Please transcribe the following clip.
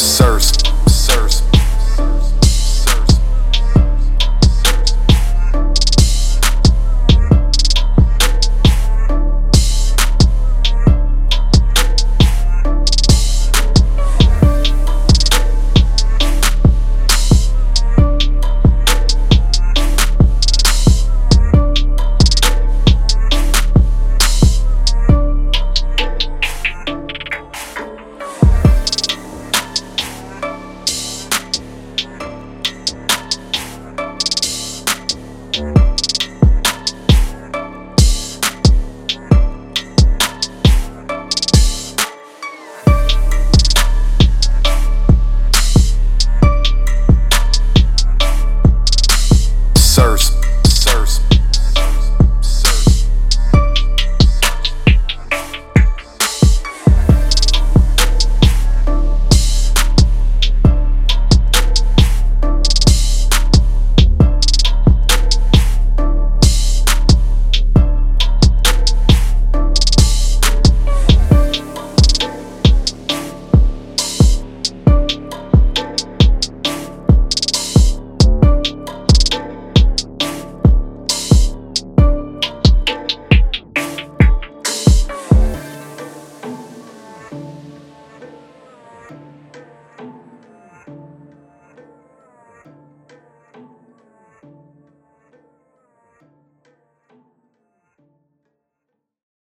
absurd. you